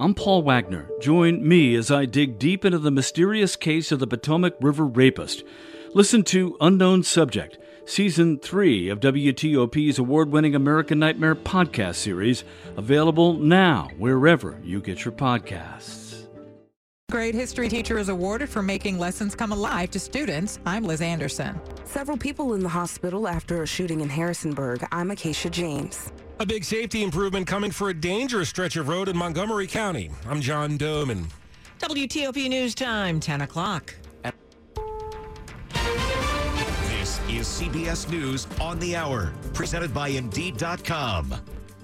I'm Paul Wagner. Join me as I dig deep into the mysterious case of the Potomac River rapist. Listen to Unknown Subject, Season 3 of WTOP's award winning American Nightmare podcast series, available now wherever you get your podcasts. Grade history teacher is awarded for making lessons come alive to students. I'm Liz Anderson. Several people in the hospital after a shooting in Harrisonburg. I'm Acacia James. A big safety improvement coming for a dangerous stretch of road in Montgomery County. I'm John Domen. WTOP News Time, 10 o'clock. This is CBS News on the Hour, presented by Indeed.com.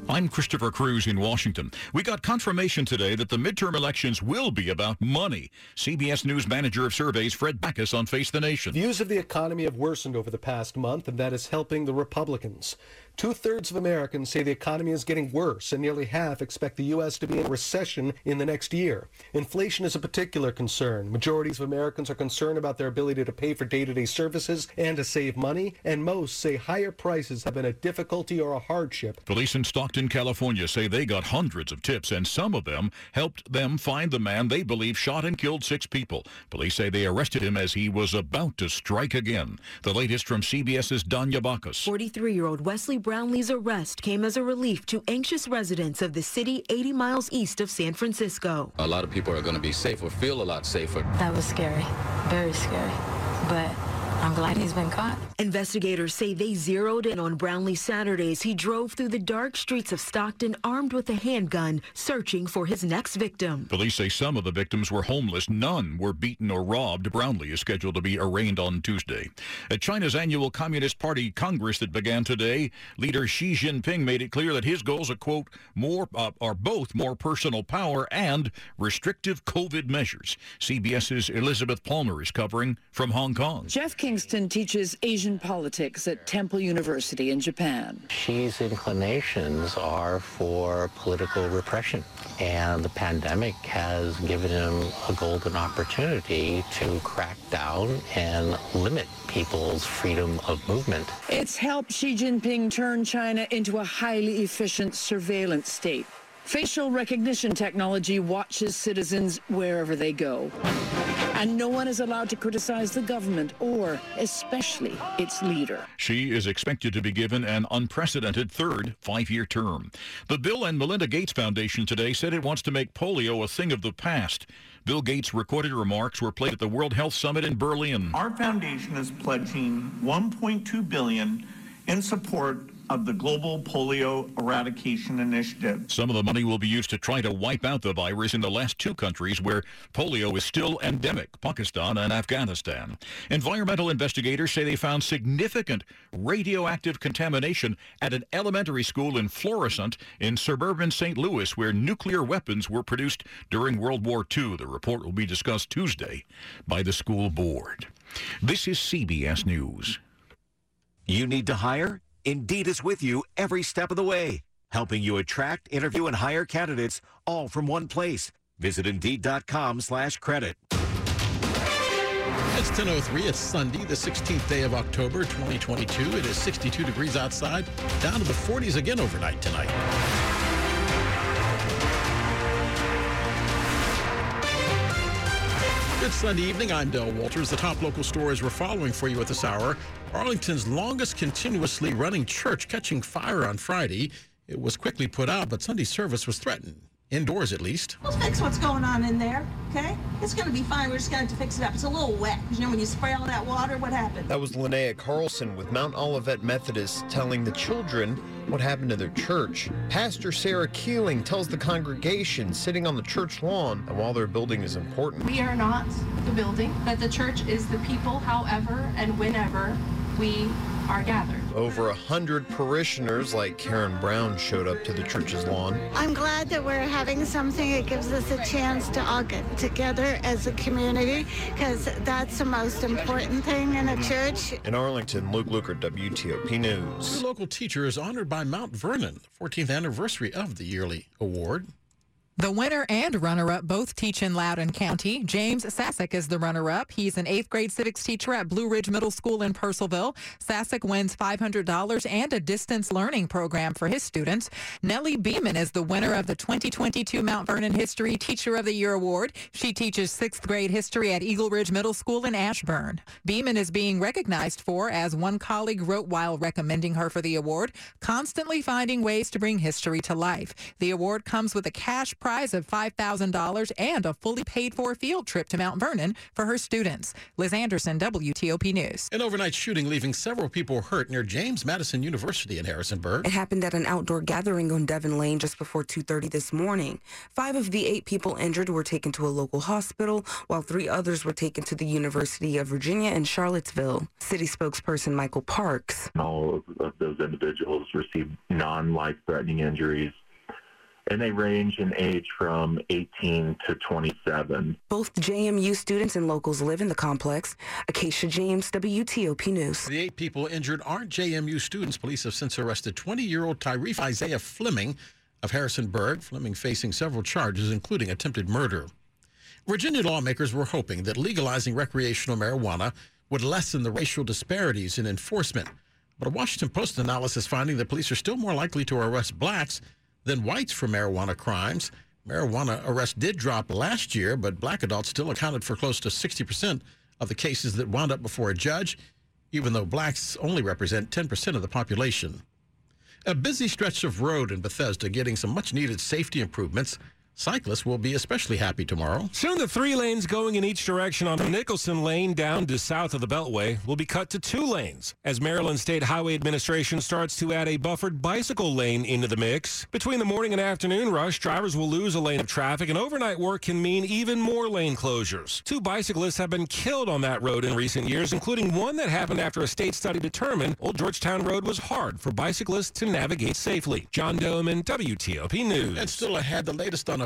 I'm Christopher Cruz in Washington. We got confirmation today that the midterm elections will be about money. CBS News Manager of Surveys Fred Backus on Face the Nation. Views of the economy have worsened over the past month, and that is helping the Republicans. Two thirds of Americans say the economy is getting worse, and nearly half expect the U.S. to be in a recession in the next year. Inflation is a particular concern. Majorities of Americans are concerned about their ability to pay for day to day services and to save money, and most say higher prices have been a difficulty or a hardship. Police in Stockton, California say they got hundreds of tips, and some of them helped them find the man they believe shot and killed six people. Police say they arrested him as he was about to strike again. The latest from CBS's Danya Bacchus. 43 year old Wesley Brownlee's arrest came as a relief to anxious residents of the city 80 miles east of San Francisco. A lot of people are going to be safer, feel a lot safer. That was scary, very scary. But I'm glad he's been caught. Investigators say they zeroed in on Brownlee Saturdays. He drove through the dark streets of Stockton armed with a handgun, searching for his next victim. Police say some of the victims were homeless. None were beaten or robbed. Brownlee is scheduled to be arraigned on Tuesday. At China's annual Communist Party Congress that began today, leader Xi Jinping made it clear that his goals are, quote, more, uh, are both more personal power and restrictive COVID measures. CBS's Elizabeth Palmer is covering from Hong Kong. Jeff Kingston teaches Asian politics at Temple University in Japan. Xi's inclinations are for political repression, and the pandemic has given him a golden opportunity to crack down and limit people's freedom of movement. It's helped Xi Jinping turn China into a highly efficient surveillance state. Facial recognition technology watches citizens wherever they go. And no one is allowed to criticize the government or especially its leader. Xi is expected to be given an unprecedented third five-year term. The Bill and Melinda Gates Foundation today said it wants to make polio a thing of the past. Bill Gates' recorded remarks were played at the World Health Summit in Berlin. Our foundation is pledging 1.2 billion in support of the Global Polio Eradication Initiative. Some of the money will be used to try to wipe out the virus in the last two countries where polio is still endemic, Pakistan and Afghanistan. Environmental investigators say they found significant radioactive contamination at an elementary school in Florissant in suburban St. Louis where nuclear weapons were produced during World War II. The report will be discussed Tuesday by the school board. This is CBS News. You need to hire? Indeed is with you every step of the way, helping you attract, interview, and hire candidates all from one place. Visit Indeed.com slash credit. It's 10.03. It's Sunday, the 16th day of October, 2022. It is 62 degrees outside, down to the 40s again overnight tonight. Good Sunday evening. I'm Dell Walters. The top local stories we're following for you at this hour. Arlington's longest continuously running church catching fire on Friday. It was quickly put out, but Sunday service was threatened. Indoors, at least. We'll fix what's going on in there, okay? It's going to be fine. We're just going to have to fix it up. It's a little wet. You know, when you spray all that water, what happened? That was Linnea Carlson with Mount Olivet Methodist telling the children what happened to their church. Pastor Sarah Keeling tells the congregation sitting on the church lawn that while their building is important, we are not the building, that the church is the people, however and whenever we are gathered. Over a hundred parishioners like Karen Brown showed up to the church's lawn. I'm glad that we're having something that gives us a chance to all get together as a community because that's the most important thing in a church. In Arlington, Luke Lukert, WTOP News. Two local teacher is honored by Mount Vernon, the 14th anniversary of the yearly award. The winner and runner-up both teach in Loudoun County. James Sasek is the runner-up. He's an eighth grade civics teacher at Blue Ridge Middle School in Purcellville. Sasek wins $500 and a distance learning program for his students. Nellie Beeman is the winner of the 2022 Mount Vernon History Teacher of the Year Award. She teaches sixth grade history at Eagle Ridge Middle School in Ashburn. Beeman is being recognized for, as one colleague wrote while recommending her for the award, constantly finding ways to bring history to life. The award comes with a cash prize of $5,000 and a fully paid for field trip to Mount Vernon for her students. Liz Anderson, WTOP News. An overnight shooting leaving several people hurt near James Madison University in Harrisonburg. It happened at an outdoor gathering on Devon Lane just before 2.30 this morning. Five of the eight people injured were taken to a local hospital, while three others were taken to the University of Virginia in Charlottesville. City spokesperson Michael Parks. All of those individuals received non-life-threatening injuries and they range in age from 18 to 27. Both JMU students and locals live in the complex. Acacia James, WTOP News. The eight people injured aren't JMU students. Police have since arrested 20-year-old Tyrese Isaiah Fleming of Harrisonburg. Fleming facing several charges, including attempted murder. Virginia lawmakers were hoping that legalizing recreational marijuana would lessen the racial disparities in enforcement. But a Washington Post analysis finding that police are still more likely to arrest blacks than whites for marijuana crimes. Marijuana arrests did drop last year, but black adults still accounted for close to 60% of the cases that wound up before a judge, even though blacks only represent 10% of the population. A busy stretch of road in Bethesda getting some much needed safety improvements. Cyclists will be especially happy tomorrow. Soon the three lanes going in each direction on the Nicholson Lane down to south of the Beltway will be cut to two lanes as Maryland State Highway Administration starts to add a buffered bicycle lane into the mix. Between the morning and afternoon rush, drivers will lose a lane of traffic and overnight work can mean even more lane closures. Two bicyclists have been killed on that road in recent years, including one that happened after a state study determined Old Georgetown Road was hard for bicyclists to navigate safely. John Domen, WTOP News. And still ahead, the latest on a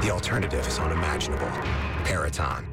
the alternative is unimaginable. Peraton.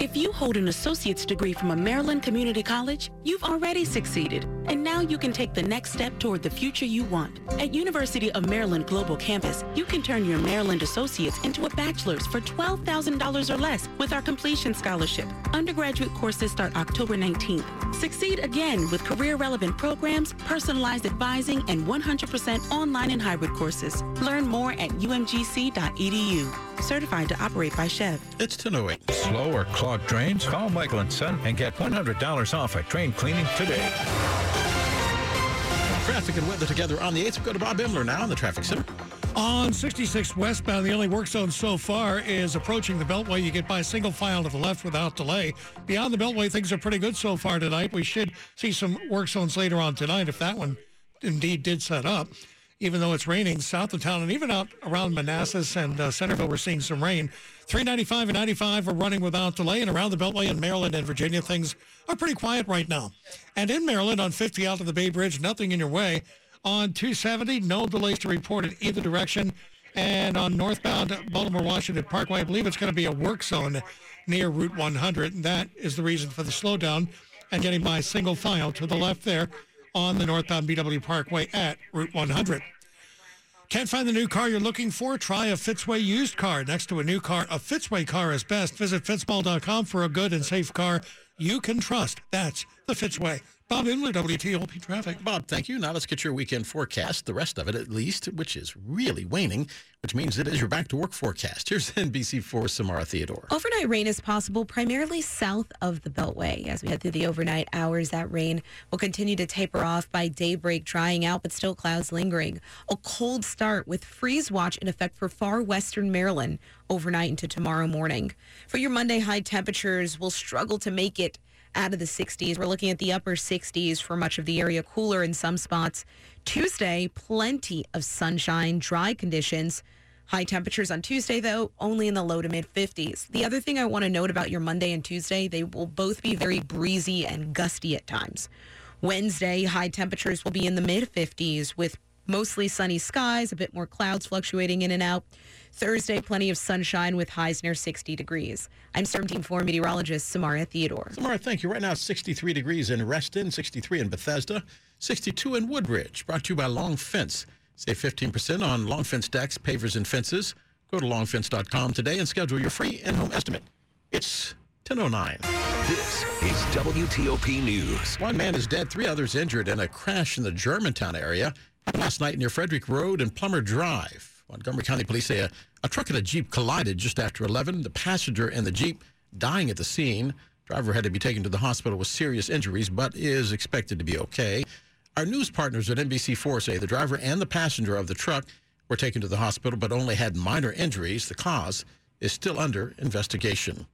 If you hold an associate's degree from a Maryland community college, you've already succeeded. And now you can take the next step toward the future you want. At University of Maryland Global Campus, you can turn your Maryland associates into a bachelor's for $12,000 or less with our completion scholarship. Undergraduate courses start October 19th. Succeed again with career-relevant programs, personalized advising, and 100% online and hybrid courses. Learn more at umgc.edu. Certified to operate by SCHEV. It's 1008. Slow or clogged drains? Call Michael and Son and get $100 off a drain cleaning today. Traffic and weather together on the 8th. We go to Bob Imler now in the traffic center. On 66 westbound, the only work zone so far is approaching the Beltway. You get by single file to the left without delay. Beyond the Beltway, things are pretty good so far tonight. We should see some work zones later on tonight if that one indeed did set up. Even though it's raining south of town and even out around Manassas and uh, Centreville, we're seeing some rain. 395 and 95 are running without delay, and around the Beltway in Maryland and Virginia, things are pretty quiet right now. And in Maryland, on 50 out of the Bay Bridge, nothing in your way. On 270, no delays to report in either direction. And on northbound Baltimore Washington Parkway, I believe it's going to be a work zone near Route 100. And that is the reason for the slowdown and getting by single file to the left there on the northbound BW Parkway at Route 100. Can't find the new car you're looking for? Try a Fitzway used car. Next to a new car, a Fitzway car is best. Visit fitzmall.com for a good and safe car you can trust. That's the Fitzway. Bob Imler, WTOP Traffic. Bob, thank you. Now let's get your weekend forecast, the rest of it at least, which is really waning, which means it is your back to work forecast. Here's NBC4 Samara Theodore. Overnight rain is possible primarily south of the Beltway. As we head through the overnight hours, that rain will continue to taper off by daybreak, drying out, but still clouds lingering. A cold start with freeze watch in effect for far western Maryland overnight into tomorrow morning. For your Monday high temperatures, we'll struggle to make it out of the 60s. We're looking at the upper 60s for much of the area, cooler in some spots. Tuesday, plenty of sunshine, dry conditions. High temperatures on Tuesday, though, only in the low to mid 50s. The other thing I want to note about your Monday and Tuesday, they will both be very breezy and gusty at times. Wednesday, high temperatures will be in the mid 50s with mostly sunny skies, a bit more clouds fluctuating in and out. Thursday, plenty of sunshine with highs near 60 degrees. I'm Storm Team 4 meteorologist Samara Theodore. Samara, thank you. Right now, it's 63 degrees in Reston, 63 in Bethesda, 62 in Woodbridge. Brought to you by Long Fence. Save 15% on Long Fence decks, pavers, and fences. Go to longfence.com today and schedule your free in-home estimate. It's 1009. This is WTOP News. One man is dead, three others injured in a crash in the Germantown area last night near Frederick Road and Plummer Drive. Montgomery County Police say a, a truck and a Jeep collided just after 11. The passenger and the Jeep dying at the scene. Driver had to be taken to the hospital with serious injuries, but is expected to be okay. Our news partners at NBC4 say the driver and the passenger of the truck were taken to the hospital, but only had minor injuries. The cause is still under investigation.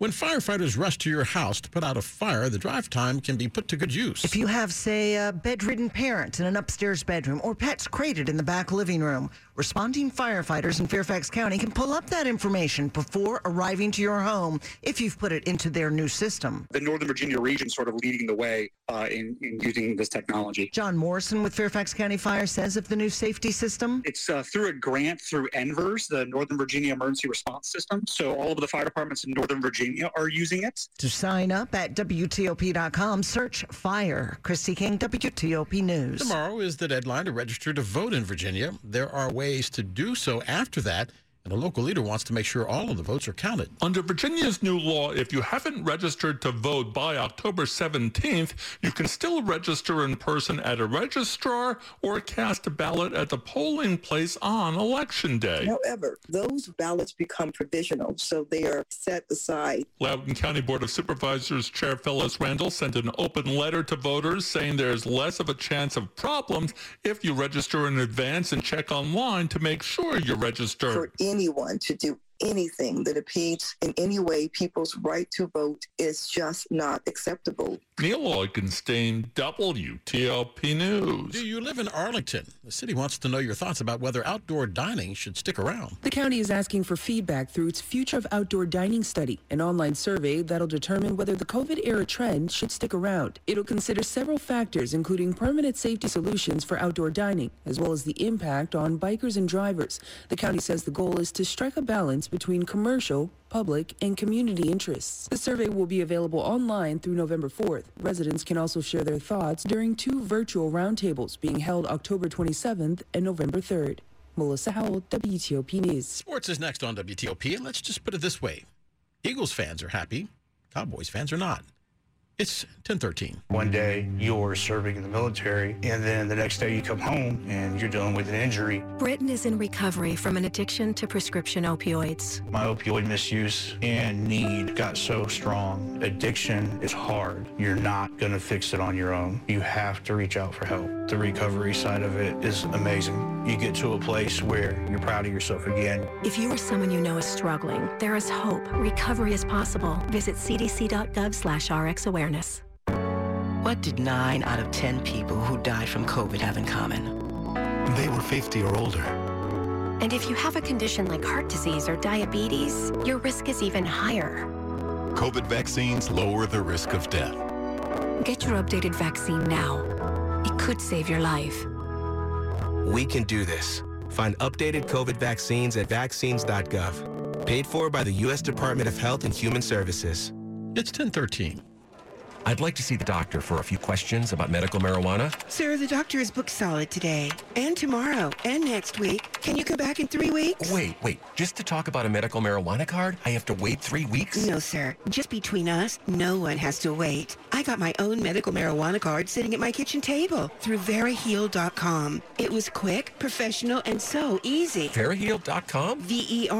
When firefighters rush to your house to put out a fire, the drive time can be put to good use. If you have, say, a bedridden parent in an upstairs bedroom or pets crated in the back living room, responding firefighters in Fairfax County can pull up that information before arriving to your home if you've put it into their new system. The Northern Virginia region sort of leading the way uh, in, in, using this technology. John Morrison with Fairfax County Fire says of the new safety system. It's uh, through a grant through NVERS, the Northern Virginia Emergency Response System. So all of the fire departments in Northern Virginia are using it. To sign up at WTOP.com, search FIRE. Kristi King, WTOP News. Tomorrow is the deadline to register to vote in Virginia. There are ways to do so after that. And a local leader wants to make sure all of the votes are counted. Under Virginia's new law, if you haven't registered to vote by October 17th, you can still register in person at a registrar or cast a ballot at the polling place on election day. However, those ballots become provisional, so they are set aside. Loudoun County Board of Supervisors Chair Phyllis Randall sent an open letter to voters saying there's less of a chance of problems if you register in advance and check online to make sure you're registered. For anyone to do anything that impedes in any way people's right to vote is just not acceptable. Neil Augenstein, WTOP News. Do you live in Arlington? The city wants to know your thoughts about whether outdoor dining should stick around. The county is asking for feedback through its Future of Outdoor Dining study, an online survey that'll determine whether the COVID-era trend should stick around. It'll consider several factors, including permanent safety solutions for outdoor dining, as well as the impact on bikers and drivers. The county says the goal is to strike a balance between commercial, public, and community interests. The survey will be available online through November 4th. Residents can also share their thoughts during two virtual roundtables being held October 27th and November 3rd. Melissa Howell, WTOP News. Sports is next on WTOP, and let's just put it this way Eagles fans are happy, Cowboys fans are not. It's 1013. One day you're serving in the military, and then the next day you come home and you're dealing with an injury. Britton is in recovery from an addiction to prescription opioids. My opioid misuse and need got so strong. Addiction is hard. You're not going to fix it on your own. You have to reach out for help. The recovery side of it is amazing. You get to a place where you're proud of yourself again. If you or someone you know is struggling, there is hope. Recovery is possible. Visit cdc.gov slash rxawareness. What did 9 out of 10 people who died from COVID have in common? They were 50 or older. And if you have a condition like heart disease or diabetes, your risk is even higher. COVID vaccines lower the risk of death. Get your updated vaccine now. It could save your life. We can do this. Find updated COVID vaccines at vaccines.gov. Paid for by the U.S. Department of Health and Human Services. It's 1013. I'd like to see the doctor for a few questions about medical marijuana. Sir, the doctor is booked solid today and tomorrow and next week. Can you come back in three weeks? Wait, wait. Just to talk about a medical marijuana card, I have to wait three weeks? No, sir. Just between us, no one has to wait. I got my own medical marijuana card sitting at my kitchen table through Veriheal.com. It was quick, professional, and so easy. Veriheal.com? E V-E-R-I-H-E-A-L.com.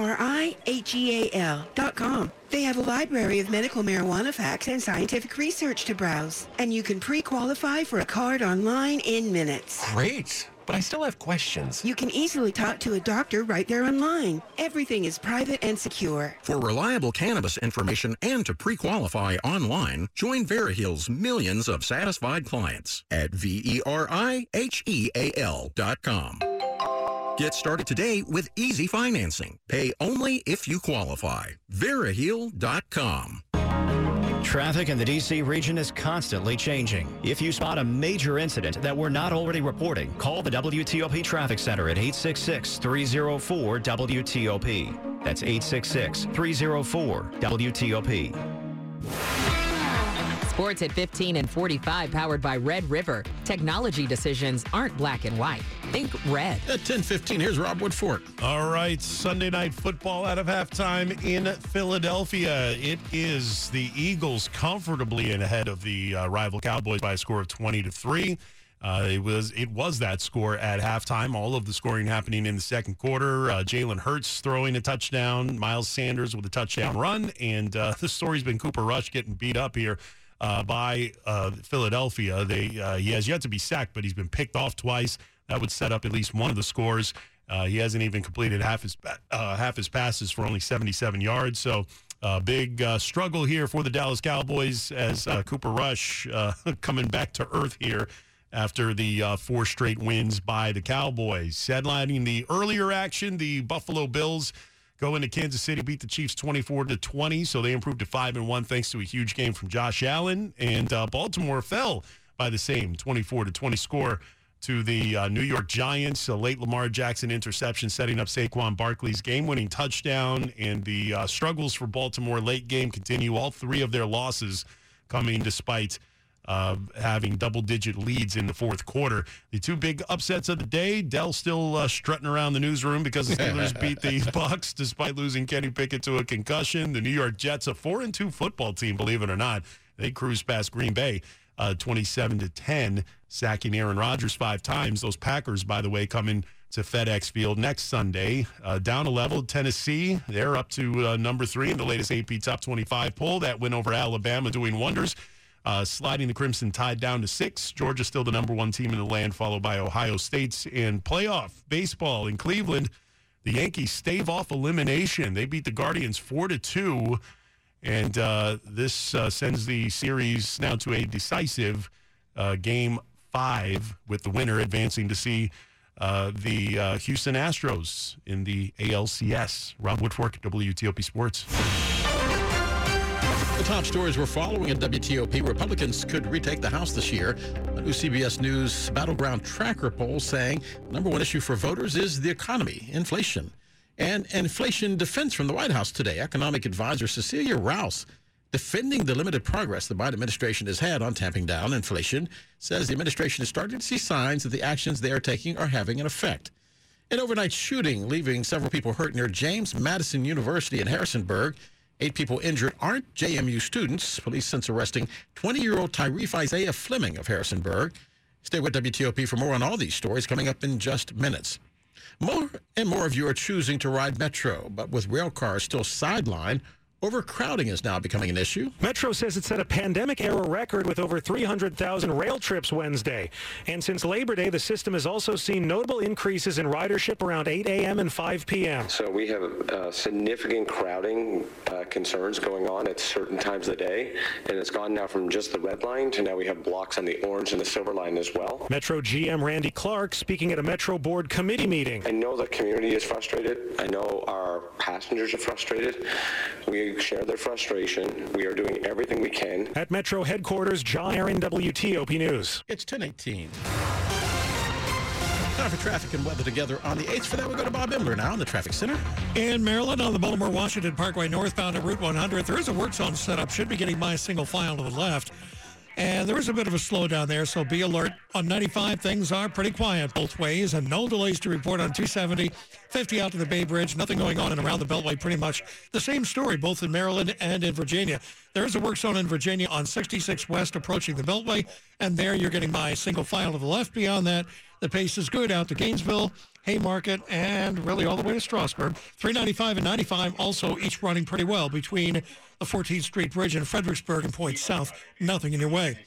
They have a library of medical marijuana facts and scientific research to browse. And you can pre-qualify for a card online in minutes. Great. But I still have questions. You can easily talk to a doctor right there online. Everything is private and secure. For reliable cannabis information and to pre-qualify online, join Veriheal's millions of satisfied clients at E V-E-R-I-H-E-A-L dot com. Get started today with easy financing. Pay only if you qualify. Veriheal.com. Traffic in the D.C. region is constantly changing. If you spot a major incident that we're not already reporting, call the WTOP Traffic Center at 866-304-WTOP. That's 866-304-WTOP. Sports at 15 and 45 powered by Red River. Technology decisions aren't black and white. Think red. At 10:15, here's Rob Woodfork. All right, Sunday night football out of halftime in Philadelphia. It is the Eagles comfortably ahead of the uh, rival Cowboys by a score of 20 to 3. Uh, it was it was that score at halftime. All of the scoring happening in the second quarter. Uh, Jalen Hurts throwing a touchdown, Miles Sanders with a touchdown run, and uh, the story's been Cooper Rush getting beat up here uh, by uh, Philadelphia. They uh, he has yet to be sacked, but he's been picked off twice. That would set up at least one of the scores. Uh, he hasn't even completed half his uh, half his passes for only 77 yards. So. Uh, big struggle here for the Dallas Cowboys as Cooper Rush coming back to earth here after the uh, four straight wins by the Cowboys. Headlining the earlier action, the Buffalo Bills go into Kansas City, beat the Chiefs 24 to 20, so they improved to 5 and 1 thanks to a huge game from Josh Allen. And uh, Baltimore fell by the same 24 to 20 score to the uh, New York Giants. A late Lamar Jackson interception setting up Saquon Barkley's game winning touchdown. And the uh, struggles for Baltimore late game continue. All three of their losses coming despite uh, having double digit leads in the fourth quarter. The two big upsets of the day, Dell still uh, strutting around the newsroom because the Steelers beat the Bucs despite losing Kenny Pickett to a concussion. The New York Jets, a 4 and 2 football team, believe it or not, they cruised past Green Bay. Uh, 27 to 10, sacking Aaron Rodgers five times. Those Packers, by the way, coming to FedEx Field next Sunday. Uh, down a level, Tennessee, they're up to uh, number three in the latest AP Top 25 poll. That win over Alabama doing wonders uh, sliding the Crimson Tide down to six. Georgia still the number one team in the land, followed by Ohio State's in playoff baseball in Cleveland. The Yankees stave off elimination. They beat the Guardians four to two, and uh, this uh, sends the series now to a decisive uh, game five, with the winner advancing to see uh, the uh, Houston Astros in the ALCS. Rob Woodfork, WTOP Sports. The top stories we're following at WTOP Republicans could retake the House this year. A new CBS News Battleground Tracker poll saying the number one issue for voters is the economy, inflation. And inflation defense from the White House today. Economic advisor Cecilia Rouse defending the limited progress the Biden administration has had on tamping down inflation, says the administration is starting to see signs that the actions they are taking are having an effect. An overnight shooting leaving several people hurt near James Madison University in Harrisonburg Eight people injured aren't JMU students. Police since arresting 20-year-old Tyree Isaiah Fleming of Harrisonburg. Stay with WTOP for more on all these stories coming up in just minutes. More and more of you are choosing to ride Metro, but with rail cars still sidelined, Overcrowding is now becoming an issue. Metro says it set a pandemic era record with over 300,000 rail trips Wednesday. And since Labor Day, the system has also seen notable increases in ridership around 8 a.m. and 5 p.m. So we have uh, significant crowding uh, concerns going on at certain times of the day. And it's gone now from just the red line to now we have blocks on the orange and the silver line as well. Metro GM Randy Clark speaking at a Metro Board committee meeting. I know the community is frustrated. I know our passengers are frustrated. We share their frustration. We are doing everything we can. At Metro headquarters, John Aaron, WTOP News. It's 1018. Time for traffic and weather together on the 8th. For that, we go to Bob Imler now in the traffic center. In Maryland, on the Baltimore Washington Parkway northbound at Route 100, there is a work zone set up. Should be getting by a single file to the left. And there is a bit of a slowdown there, so be alert. On 95, things are pretty quiet both ways, and no delays to report on 270, 50 out to the Bay Bridge. Nothing going on and around the Beltway, pretty much the same story, both in Maryland and in Virginia. There is a work zone in Virginia on 66 West approaching the Beltway, and there you're getting by single file to the left. Beyond that, the pace is good out to Gainesville, Haymarket, and really all the way to Strasburg. 395 and 95 also each running pretty well between the 14th Street Bridge and Fredericksburg and Point South. Nothing in your way.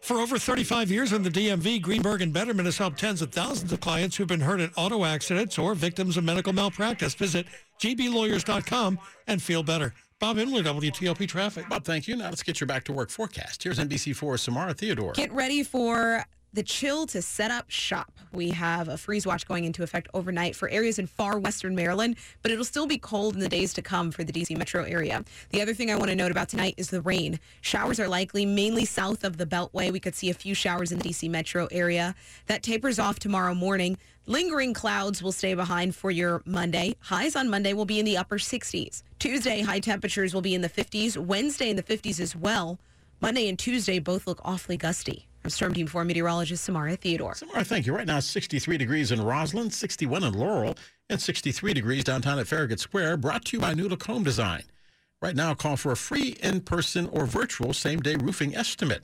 For over 35 years in the DMV, Greenberg and Bederman has helped tens of thousands of clients who've been hurt in auto accidents or victims of medical malpractice. Visit gblawyers.com and feel better. Bob Imler, WTOP Traffic. Bob, thank you. Now let's get your back to work forecast. Here's NBC4 Samara Theodore. Get ready for the chill to set up shop. We have a freeze watch going into effect overnight for areas in far western Maryland, but it'll still be cold in the days to come for the DC metro area. The other thing I want to note about tonight is the rain. Showers are likely mainly south of the Beltway. We could see a few showers in the DC metro area. That tapers off tomorrow morning. Lingering clouds will stay behind for your Monday. Highs on Monday will be in the upper 60s. Tuesday, high temperatures will be in the 50s. Wednesday in the 50s as well. Monday and Tuesday both look awfully gusty. I'm Storm Team 4 meteorologist Samara Theodore. Samara, thank you. Right now, 63 degrees in Rosslyn, 61 in Laurel, and 63 degrees downtown at Farragut Square, brought to you by New Look Home Design. Right now, call for a free in-person or virtual same-day roofing estimate.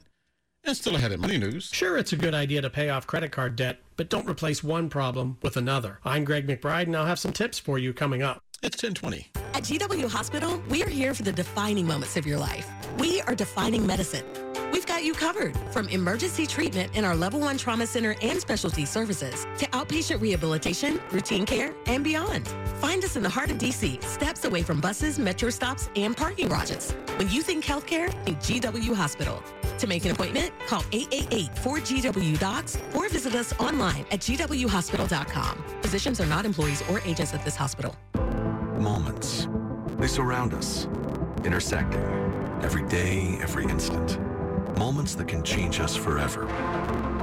And still ahead in Money News. Sure, it's a good idea to pay off credit card debt, but don't replace one problem with another. I'm Greg McBride, and I'll have some tips for you coming up. It's 1020. At GW Hospital, we are here for the defining moments of your life. We are defining medicine. We've got you covered from emergency treatment in our level one trauma center and specialty services to outpatient rehabilitation, routine care, and beyond. Find us in the heart of DC, steps away from buses, metro stops, and parking garages. When you think healthcare, think GW Hospital. To make an appointment, call 888-4GW-DOCS or visit us online at gwhospital.com. Physicians are not employees or agents of this hospital. Moments. They surround us, intersecting every day, every instant. Moments that can change us forever.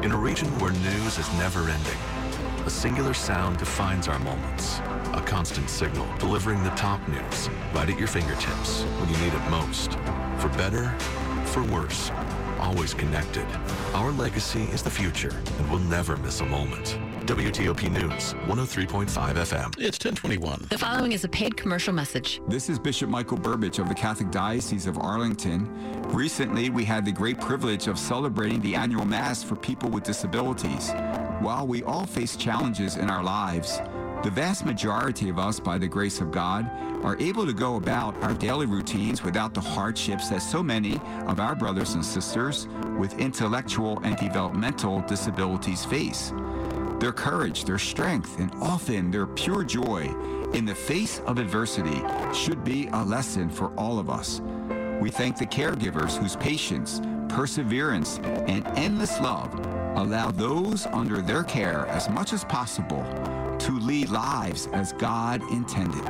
In a region where news is never ending, a singular sound defines our moments. A constant signal delivering the top news right at your fingertips when you need it most. For better, for worse, always connected. Our legacy is the future, and we'll never miss a moment. WTOP News, 103.5 FM. It's 1021. The following is a paid commercial message. This is Bishop Michael Burbidge of the Catholic Diocese of Arlington. Recently, we had the great privilege of celebrating the annual Mass for people with disabilities. While we all face challenges in our lives, the vast majority of us, by the grace of God, are able to go about our daily routines without the hardships that so many of our brothers and sisters with intellectual and developmental disabilities face. Their courage, their strength, and often their pure joy in the face of adversity should be a lesson for all of us. We thank the caregivers whose patience, perseverance, and endless love allow those under their care as much as possible to lead lives as God intended.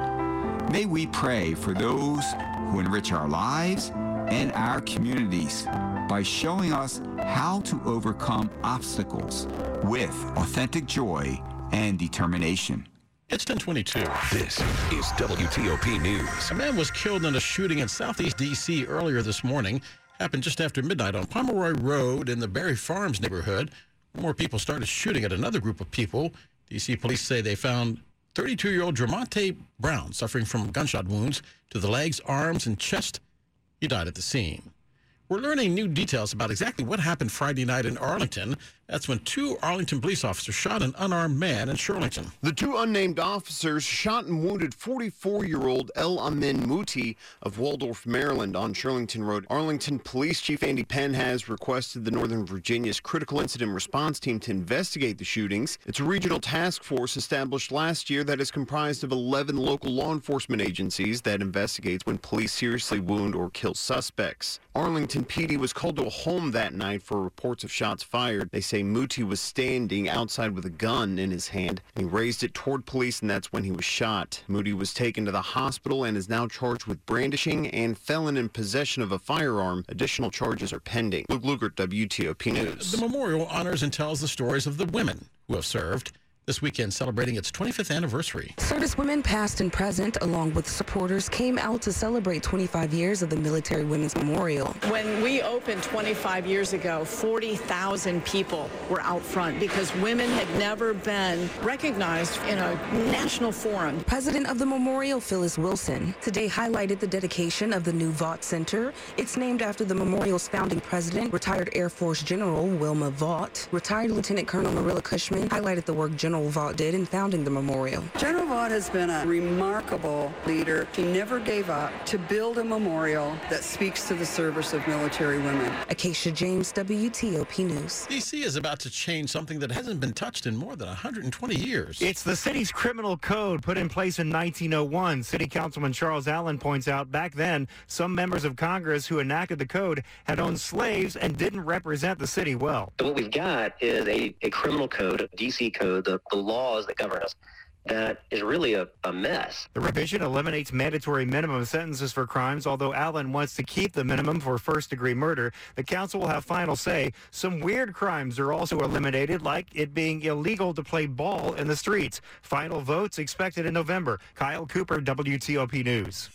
May we pray for those who enrich our lives and our communities by showing us how to overcome obstacles with authentic joy and determination. It's 1022. This is WTOP News. A man was killed in a shooting in southeast D.C. earlier this morning. Happened just after midnight on Pomeroy Road in the Barry Farms neighborhood. More people started shooting at another group of people. D.C. police say they found 32-year-old Dramonte Brown suffering from gunshot wounds to the legs, arms, and chest. He died at the scene. We're learning new details about exactly what happened Friday night in Arlington. That's when two Arlington police officers shot an unarmed man in Shirlington. The two unnamed officers shot and wounded 44-year-old El Amin Muti of Waldorf, Maryland on Shirlington Road. Arlington Police Chief Andy Penn has requested the Northern Virginia's Critical Incident Response Team to investigate the shootings. It's a regional task force established last year that is comprised of 11 local law enforcement agencies that investigates when police seriously wound or kill suspects. Arlington PD was called to a home that night for reports of shots fired. They say Muti was standing outside with a gun in his hand. He raised it toward police, and that's when he was shot. Muti was taken to the hospital and is now charged with brandishing and felon in possession of a firearm. Additional charges are pending. Luke Lukert, WTOP News. The memorial honors and tells the stories of the women who have served this weekend celebrating its 25th anniversary. Service women past and present, along with supporters, came out to celebrate 25 years of the Military Women's Memorial. When we opened 25 years ago, 40,000 people were out front because women had never been recognized in a national forum. President of the memorial, Phyllis Wilson, today highlighted the dedication of the new Vaught Center. It's named after the memorial's founding president, retired Air Force General Wilma Vaught. Retired Lieutenant Colonel Marilla Cushman highlighted the work General General Vaught did in founding the memorial. General Vaught has been a remarkable leader. He never gave up to build a memorial that speaks to the service of military women. Acacia James, WTOP News. D.C. is about to change something that hasn't been touched in more than 120 years. It's the city's criminal code put in place in 1901. City Councilman Charles Allen points out back then, some members of Congress who enacted the code had owned slaves and didn't represent the city well. So what we've got is a, a criminal code, a DC code, the, the laws that govern us that is really a, a mess. The revision eliminates mandatory minimum sentences for crimes, although Allen wants to keep the minimum for first degree murder. The council will have final say. Some weird crimes are also eliminated, like it being illegal to play ball in the streets. Final votes expected in November. Kyle Cooper, WTOP News.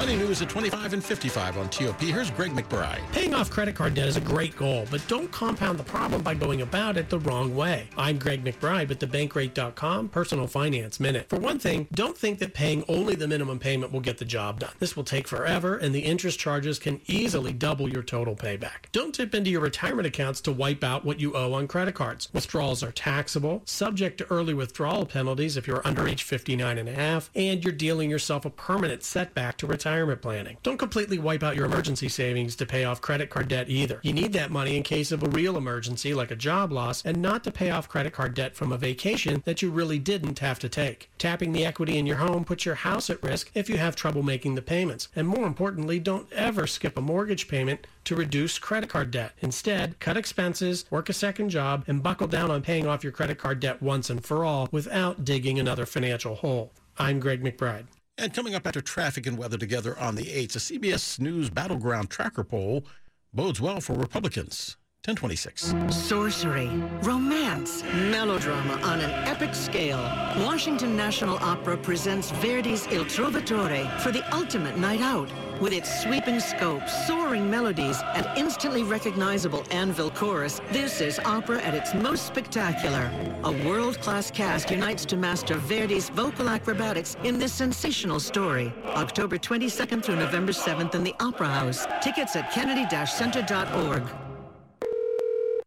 Money News at 25 and 55 on TOP. Here's Greg McBride. Paying off credit card debt is a great goal, but don't compound the problem by going about it the wrong way. I'm Greg McBride with the Bankrate.com Personal Finance Minute. For one thing, don't think that paying only the minimum payment will get the job done. This will take forever, and the interest charges can easily double your total payback. Don't tip into your retirement accounts to wipe out what you owe on credit cards. Withdrawals are taxable, subject to early withdrawal penalties if you're under age 59 and a half, and you're dealing yourself a permanent setback to retirement planning. Don't completely wipe out your emergency savings to pay off credit card debt either. You need that money in case of a real emergency like a job loss and not to pay off credit card debt from a vacation that you really didn't have to take. Tapping the equity in your home puts your house at risk if you have trouble making the payments. And more importantly, don't ever skip a mortgage payment to reduce credit card debt. Instead, cut expenses, work a second job, and buckle down on paying off your credit card debt once and for all without digging another financial hole. I'm Greg McBride. And coming up after traffic and weather together on the 8th, a CBS News Battleground Tracker poll bodes well for Republicans. 1026. Sorcery, romance, melodrama on an epic scale. Washington National Opera presents Verdi's Il Trovatore for the ultimate night out. With its sweeping scope, soaring melodies, and instantly recognizable anvil chorus, this is opera at its most spectacular. A world-class cast unites to master Verdi's vocal acrobatics in this sensational story. October 22nd through November 7th in the Opera House. Tickets at kennedy-center.org.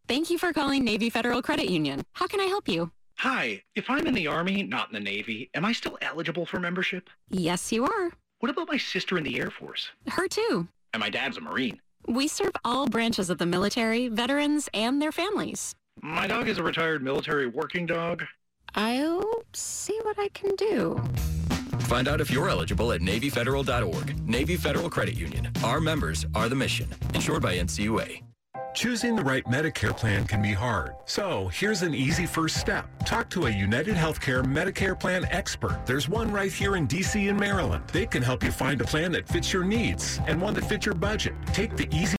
Thank you for calling Navy Federal Credit Union. How can I help you? Hi, if I'm in the Army, not in the Navy, am I still eligible for membership? Yes, you are. What about my sister in the Air Force? Her too. And my dad's a Marine. We serve all branches of the military, veterans, and their families. My dog is a retired military working dog. I'll see what I can do. Find out if you're eligible at NavyFederal.org. Navy Federal Credit Union. Our members are the mission. Insured by NCUA. Choosing the right Medicare plan can be hard. So here's an easy first step. Talk to a United Healthcare Medicare plan expert. There's one right here in DC and Maryland. They can help you find a plan that fits your needs and one that fits your budget. Take the easy